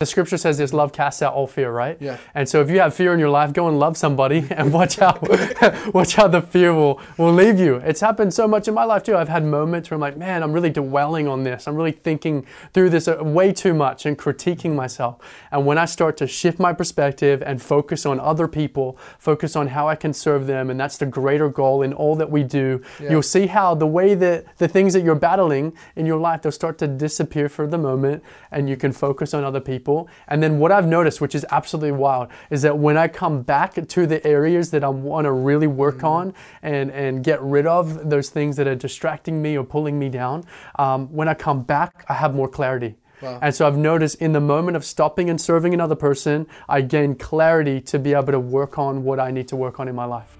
The scripture says this love casts out all fear, right? Yeah. And so if you have fear in your life, go and love somebody and watch how watch how the fear will, will leave you. It's happened so much in my life too. I've had moments where I'm like, man, I'm really dwelling on this. I'm really thinking through this uh, way too much and critiquing myself. And when I start to shift my perspective and focus on other people, focus on how I can serve them, and that's the greater goal in all that we do, Yeah. you'll see how the way that the things that you're battling in your life, they'll start to disappear for the moment and you can focus on other people. And then what I've noticed, which is absolutely wild, is that when I come back to the areas that I want to really work on and, and get rid of those things that are distracting me or pulling me down, um, when I come back, I have more clarity. Wow. And so I've noticed in the moment of stopping and serving another person, I gain clarity to be able to work on what I need to work on in my life.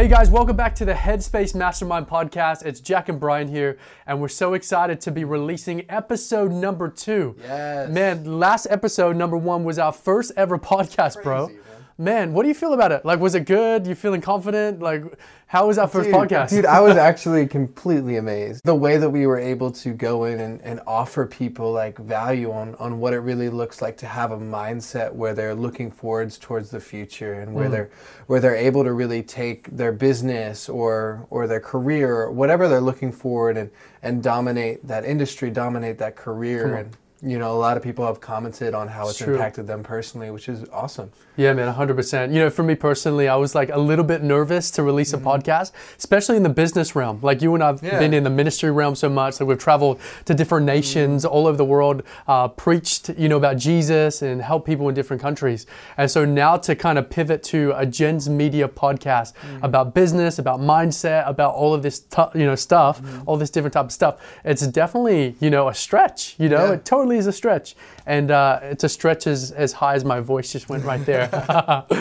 Hey guys, welcome back to the Headspace Mastermind podcast. It's Jack and Brian here, and we're so excited to be releasing episode number two. Yes. Man, last episode, number one, was our first ever podcast, bro. Crazy, man. Man, what do you feel about it? Like, was it good? You feeling confident? Like, how was our first Dude, podcast? Dude, I was actually completely amazed. The way that we were able to go in and, and offer people like value on, on what it really looks like to have a mindset where they're looking forwards towards the future and Mm. where they're where they're able to really take their business or or their career or whatever they're looking forward and, and dominate that industry, dominate that career and you know, a lot of people have commented on how it's, true. impacted them personally, which is awesome. Yeah, man, 100%. You know, for me personally, I was like a little bit nervous to release a podcast, especially in the business realm. Like you and I've Mm-hmm. Yeah. been in the ministry realm so much. Like we've traveled to different nations Mm-hmm. all over the world, uh, preached, you know, about Jesus and helped people in different countries. And so now to kind of pivot to a Jensz Media podcast Mm-hmm. about business, about mindset, about all of this, tu- you know, stuff, Mm-hmm. all this different type of stuff, it's definitely, you know, a stretch, you know, Yeah. it totally is a stretch. And uh, it's a stretch as, as high as my voice just went right there.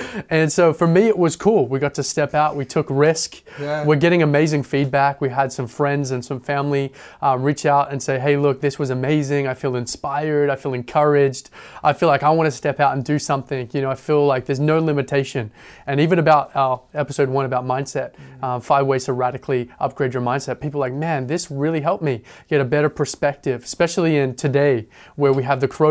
and so for me, it was cool. We got to step out, we took risk. Yeah. We're getting amazing feedback. We had some friends and some family uh, reach out and say, hey, look, this was amazing. I feel inspired. I feel encouraged. I feel like I want to step out and do something. You know, I feel like there's no limitation. And even about our episode one about mindset, uh, five ways to radically upgrade your mindset, people are like, man, this really helped me get a better perspective, especially in today where we have the coronavirus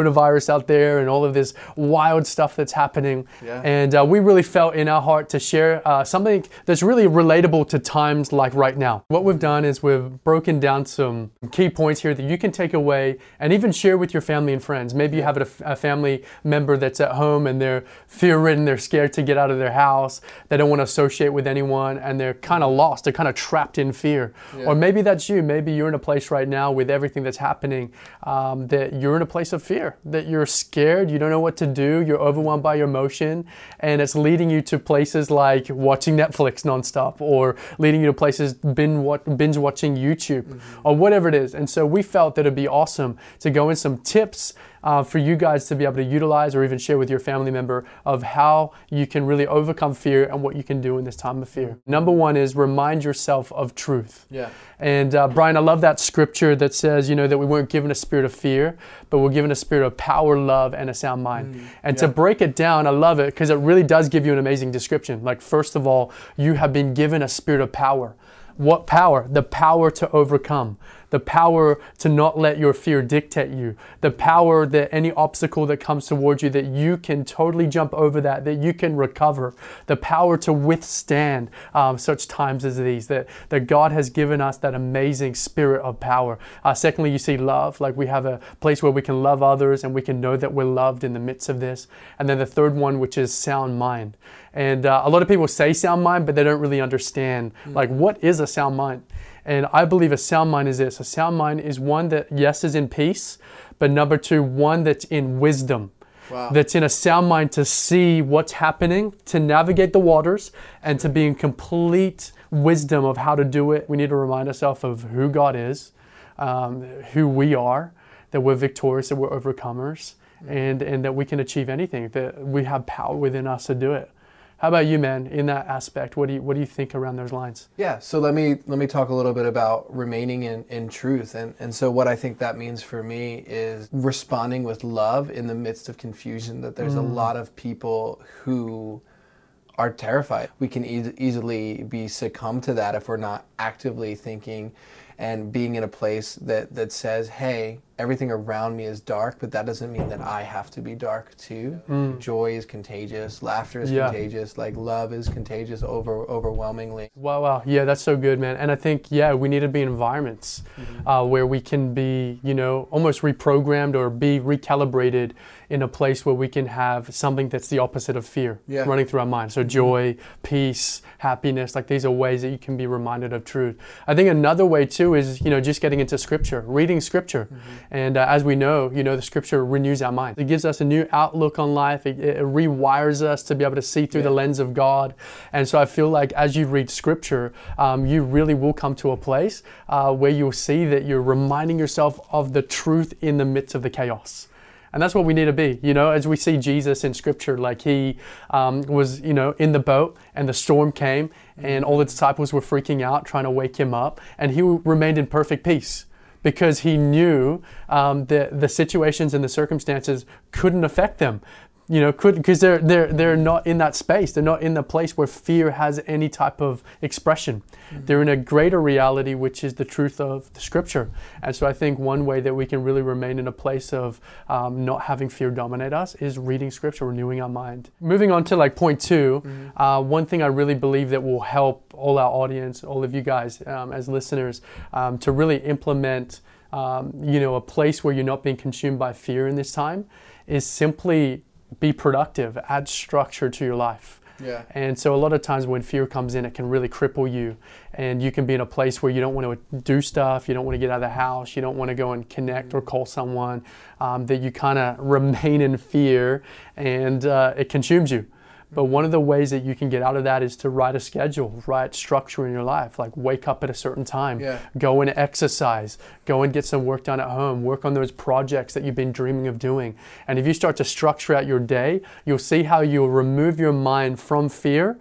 out there and all of this wild stuff that's happening. Yeah. And uh, we really felt in our heart to share uh, something that's really relatable to times like right now. What we've done is we've broken down some key points here that you can take away and even share with your family and friends. Maybe you have a, a family member that's at home and they're fear ridden, they're scared to get out of their house, they don't want to associate with anyone, and they're kind of lost, they're kind of trapped in fear. Or maybe that's you. Maybe you're in a place right now with everything that's happening um, that you're in a place of fear, that you're scared, you don't know what to do, you're overwhelmed by your emotion, and it's leading you to places like watching Netflix nonstop or leading you to places binge, wa- binge watching YouTube mm-hmm. or whatever it is. And so we felt that it'd be awesome to go in some tips uh, for you guys to be able to utilize or even share with your family member of how you can really overcome fear and what you can do in this time of fear. Number one is remind yourself of truth. Yeah. And uh, Brian, I love that scripture that says, you know, that we weren't given a spirit of fear, but we're given a spirit of power, love, and a sound mind. and to break it down, I love it because it really does give you an amazing description. Like, first of all, you have been given a spirit of power. What power? The power to overcome. The power to not let your fear dictate you. The power that any obstacle that comes towards you, that you can totally jump over that, that you can recover. The power to withstand um, such times as these. That, that God has given us that amazing spirit of power. Uh, secondly, you see love. Like we have a place where we can love others and we can know that we're loved in the midst of this. And then the third one, which is sound mind. And uh, a lot of people say sound mind, but they don't really understand like what is a sound mind. And I believe a sound mind is this: a sound mind is one that yes is in peace, but number two, one that's in wisdom. Wow. That's in a sound mind to see what's happening, to navigate the waters, and to be in complete wisdom of how to do it. We need to remind ourselves of who God is, um, who we are, that we're victorious, that we're overcomers, and, and that we can achieve anything, that we have power within us to do it. How about you, man, in that aspect? What do you, what do you think around those lines? Yeah, so let me let me talk a little bit about remaining in, in truth. And and so what I think that means for me is responding with love in the midst of confusion that there's a mm. lot of people who are terrified. We can e- easily be succumb to that if we're not actively thinking and being in a place that that says, "Hey, everything around me is dark, but that doesn't mean that I have to be dark too. Joy is contagious, laughter is Mm. Yeah. contagious, like love is contagious over overwhelmingly. Wow, wow. Yeah, that's so good, man. And I think, yeah, we need to be in environments Mm-hmm. uh, where we can be, you know, almost reprogrammed or be recalibrated in a place where we can have something that's the opposite of fear Yeah. running through our mind. So, joy, peace, happiness, like these are ways that you can be reminded of truth. I think another way, too, is, you know, just getting into scripture, reading scripture. And uh, as we know, you know, the scripture renews our mind. It gives us a new outlook on life, it, it rewires us to be able to see through the lens of God. And so I feel like as you read scripture, um, you really will come to a place uh, where you'll see that you're reminding yourself of the truth in the midst of the chaos. And that's what we need to be, you know, as we see Jesus in scripture, like he um, was, you know, in the boat and the storm came and all the disciples were freaking out, trying to wake him up, and he remained in perfect peace because he knew um, that the situations and the circumstances couldn't affect them. You know, could because they're they're they're not in that space. They're not in the place where fear has any type of expression. They're in a greater reality, which is the truth of the Scripture. And so, I think one way that we can really remain in a place of um, not having fear dominate us is reading Scripture, renewing our mind. Moving on to like point 2 uh, one thing I really believe that will help all our audience, all of you guys um, as listeners, um, to really implement, um, you know, a place where you're not being consumed by fear in this time, is simply be productive, add structure to your life. Yeah. And so a lot of times when fear comes in, it can really cripple you, and you can be in a place where you don't want to do stuff, you don't want to get out of the house, you don't want to go and connect or call someone, um, that you kind of remain in fear, and uh, it consumes you. But one of the ways that you can get out of that is to write a schedule, write structure in your life, like wake up at a certain time, Yeah. go and exercise, go and get some work done at home, work on those projects that you've been dreaming of doing. And if you start to structure out your day, you'll see how you'll remove your mind from fear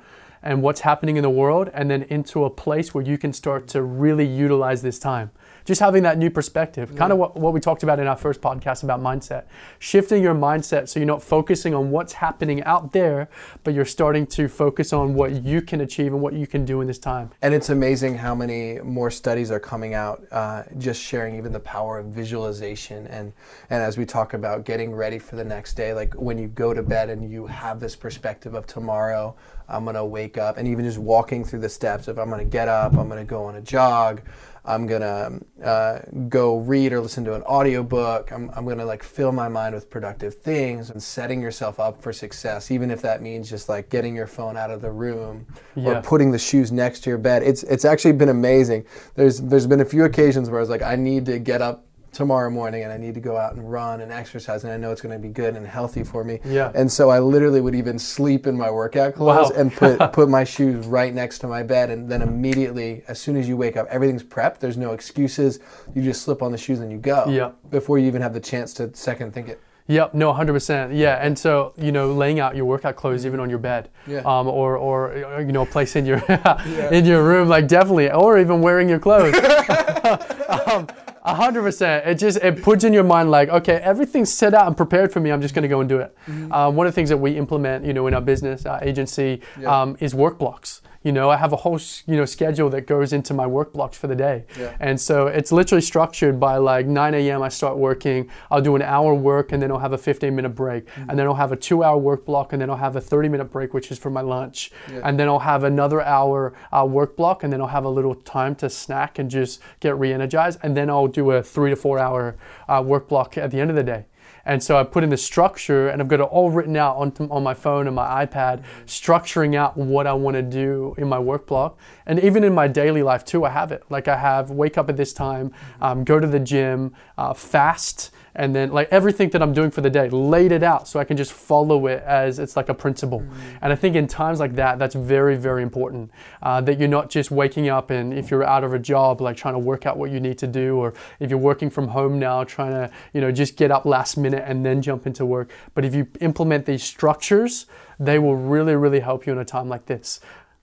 and what's happening in the world and then into a place where you can start to really utilize this time. Just having that new perspective, kind of what, what we talked about in our first podcast about mindset. Shifting your mindset so you're not focusing on what's happening out there, but you're starting to focus on what you can achieve and what you can do in this time. And it's amazing how many more studies are coming out, uh, just sharing even the power of visualization. And, and as we talk about getting ready for the next day, like when you go to bed and you have this perspective of tomorrow, I'm going to wake up, and even just walking through the steps if I'm going to get up, I'm going to go on a jog. I'm gonna uh, go read or listen to an audiobook. I'm, I'm gonna like fill my mind with productive things and setting yourself up for success, even if that means just like getting your phone out of the room Yeah. or putting the shoes next to your bed. It's it's actually been amazing. There's there's been a few occasions where I was like, I need to get up tomorrow morning and I need to go out and run and exercise and I know it's going to be good and healthy for me. Yeah. And so I literally would even sleep in my workout clothes Wow. and put put my shoes right next to my bed and then immediately as soon as you wake up everything's prepped. There's no excuses. You just slip on the shoes and you go. Yeah. Before you even have the chance to second think it. Yep, no, 100%. Yeah, and so, you know, laying out your workout clothes even on your bed. Yeah. Um, or, or, uh, you know, a place in your, in your room, like definitely, or even wearing your clothes. um, 100%. It just, it puts in your mind like, okay, everything's set out and prepared for me. I'm just going to go and do it. Um, one of the things that we implement, you know, in our business our agency Yeah. um, is work blocks. You know, I have a whole, you know, schedule that goes into my work blocks for the day. Yeah. And so it's literally structured by like 9 a.m. I start working. I'll do an hour work and then I'll have a 15 minute break. Mm-hmm. And then I'll have a two hour work block and then I'll have a 30 minute break, which is for my lunch. Yeah. And then I'll have another hour uh, work block and then I'll have a little time to snack and just get re energized. And then I'll do a three to four hour uh, work block at the end of the day. And so I put in the structure and I've got it all written out on, on my phone and my iPad, structuring out what I want to do in my work block. And even in my daily life too, I have it. Like I have wake up at this time, um, go to the gym, uh, fast, and then like everything that I'm doing for the day, laid it out so I can just follow it as it's like a principle. And I think in times like that, that's very, very important uh, that you're not just waking up and if you're out of a job, like trying to work out what you need to do, or if you're working from home now, trying to, you know, just get up last minute and then jump into work. But if you implement these structures, they will really, really help you in a time like this.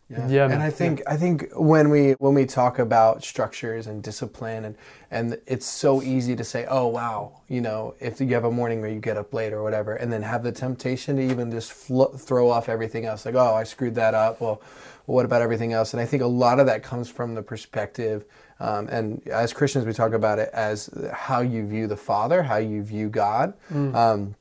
Yeah, and. I think I think when we when we talk about structures and discipline and and it's so easy to say, oh wow, you know, if you have a morning where you get up late or whatever, and then have the temptation to even just flo- throw off everything else, like oh I screwed that up. Well, what about everything else? And I think a lot of that comes from the perspective Um, and as Christians, we talk about it as how you view the Father, how you view God. Um,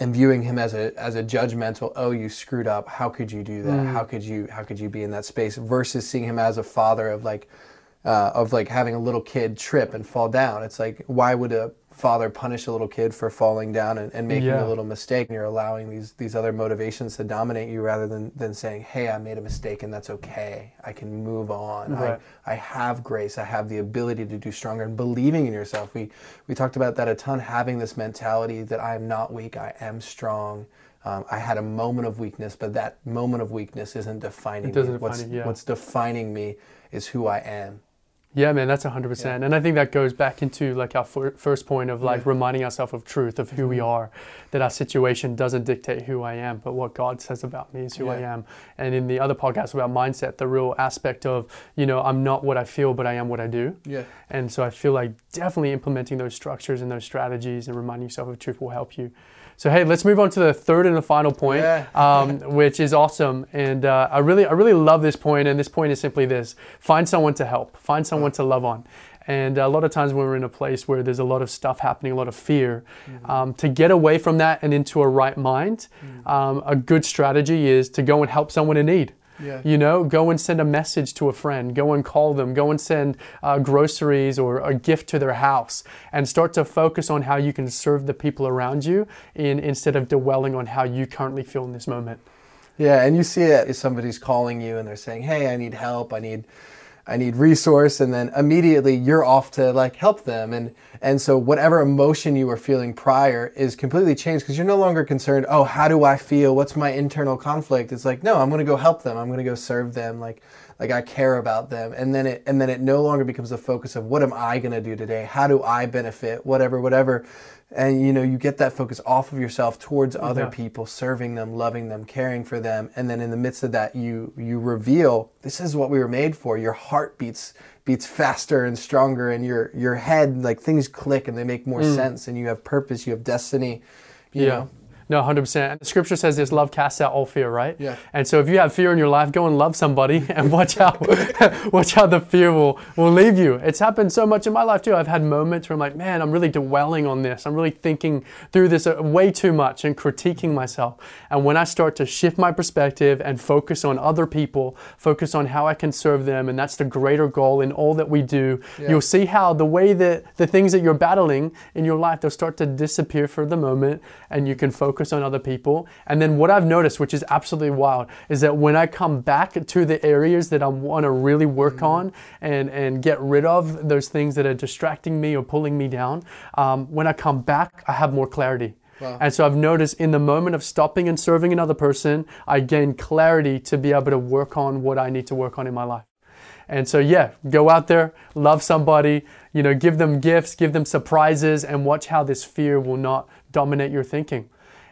and viewing him as a as a judgmental oh you screwed up. How could you do that? How could you how could you be in that space? Versus seeing him as a father of like uh, of like having a little kid trip and fall down. It's like why would a father punish a little kid for falling down and, and making Yeah. a little mistake and you're allowing these these other motivations to dominate you rather than than saying hey i made a mistake and that's okay i can move on Right. I, I have grace i have the ability to do stronger and believing in yourself we we talked about that a ton having this mentality that i am not weak i am strong um, I had a moment of weakness, but that moment of weakness isn't defining It me. define What's, you, yeah. what's defining me is who I am. Yeah, man, that's 100%. And I think that goes back into like our fir- first point of like Yeah. reminding ourselves of truth, of who we mm-hmm. are, that our situation doesn't dictate who I am, but what God says about me is who I am. And in the other podcast about mindset, the real aspect of, you know, I'm not what I feel, but I am what I do. Yeah. And so I feel like definitely implementing those structures and those strategies and reminding yourself of truth will help you. So hey, let's move on to the third and the final point, Yeah. um, which is awesome. And uh, I really, I really love this point. And this point is simply this: find someone to help, find someone to love on. And a lot of times when we're in a place where there's a lot of stuff happening, a lot of fear, um, to get away from that and into a right mind, um, a good strategy is to go and help someone in need. Yeah. You know, go and send a message to a friend, go and call them, go and send uh, groceries or a gift to their house, and start to focus on how you can serve the people around you in, instead of dwelling on how you currently feel in this moment. Yeah, and you see it if somebody's calling you and they're saying, "Hey, I need help. I need I need resource." And then immediately you're off to like help them and and so whatever emotion you were feeling prior is completely changed because you're no longer concerned, "Oh, how do I feel? What's my internal conflict?" It's like, "No, I'm to go help them. I'm to go serve them like like I care about them." And then it and then it no longer becomes the focus of what am I to do today? How do I benefit? Whatever, whatever. And you know, you get that focus off of yourself towards other Yeah. people, serving them, loving them, caring for them, and then in the midst of that, you you reveal this is what we were made for. Your heart beats beats faster and stronger, and your your head like things click and they make more mm. sense, and you have purpose, you have destiny. You Yeah. know? No, 100%. The scripture says this love casts out all fear, right? Yeah. And so if you have fear in your life, go and love somebody and watch how watch how the fear will, will leave you. It's happened so much in my life too. I've had moments where I'm like, man, I'm really dwelling on this. I'm really thinking through this uh, way too much and critiquing myself. And when I start to shift my perspective and focus on other people, focus on how I can serve them, and that's the greater goal in all that we do, Yeah. you'll see how the way that the things that you're battling in your life, they'll start to disappear for the moment and you can focus on other people. And then what I've noticed, which is absolutely wild, is that when I come back to the areas that I want to really work Mm-hmm. on and, and get rid of those things that are distracting me or pulling me down, um, when I come back, I have more clarity. Wow. And so I've noticed in the moment of stopping and serving another person, I gain clarity to be able to work on what I need to work on in my life. And so, yeah, go out there, love somebody, you know, give them gifts, give them surprises, and watch how this fear will not dominate your thinking.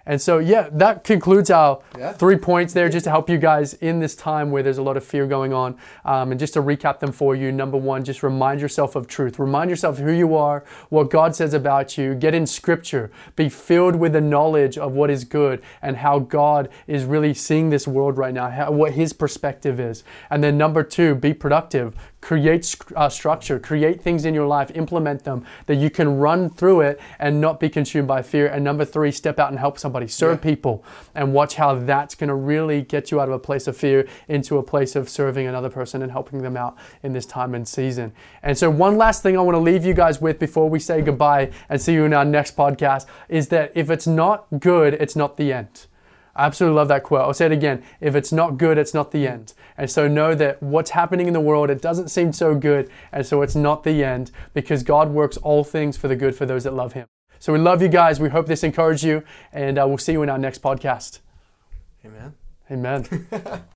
And so, yeah, that concludes our Yeah. three points there just to help you guys in this time where there's a lot of fear going on. Um, and just to recap them for you number one, just remind yourself of truth. Remind yourself who you are, what God says about you. Get in scripture. Be filled with the knowledge of what is good and how God is really seeing this world right now, how, what his perspective is. And then number two, be productive. Create uh, structure, create things in your life, implement them that you can run through it and not be consumed by fear. And number three, step out and help somebody, serve Yeah. people, and watch how that's going to really get you out of a place of fear into a place of serving another person and helping them out in this time and season. And so, one last thing I want to leave you guys with before we say goodbye and see you in our next podcast is that if it's not good, it's not the end. I absolutely love that quote. I'll say it again. If it's not good, it's not the end. And so know that what's happening in the world, it doesn't seem so good. And so it's not the end because God works all things for the good for those that love Him. So we love you guys. We hope this encouraged you. And uh, we'll see you in our next podcast. Amen. Amen.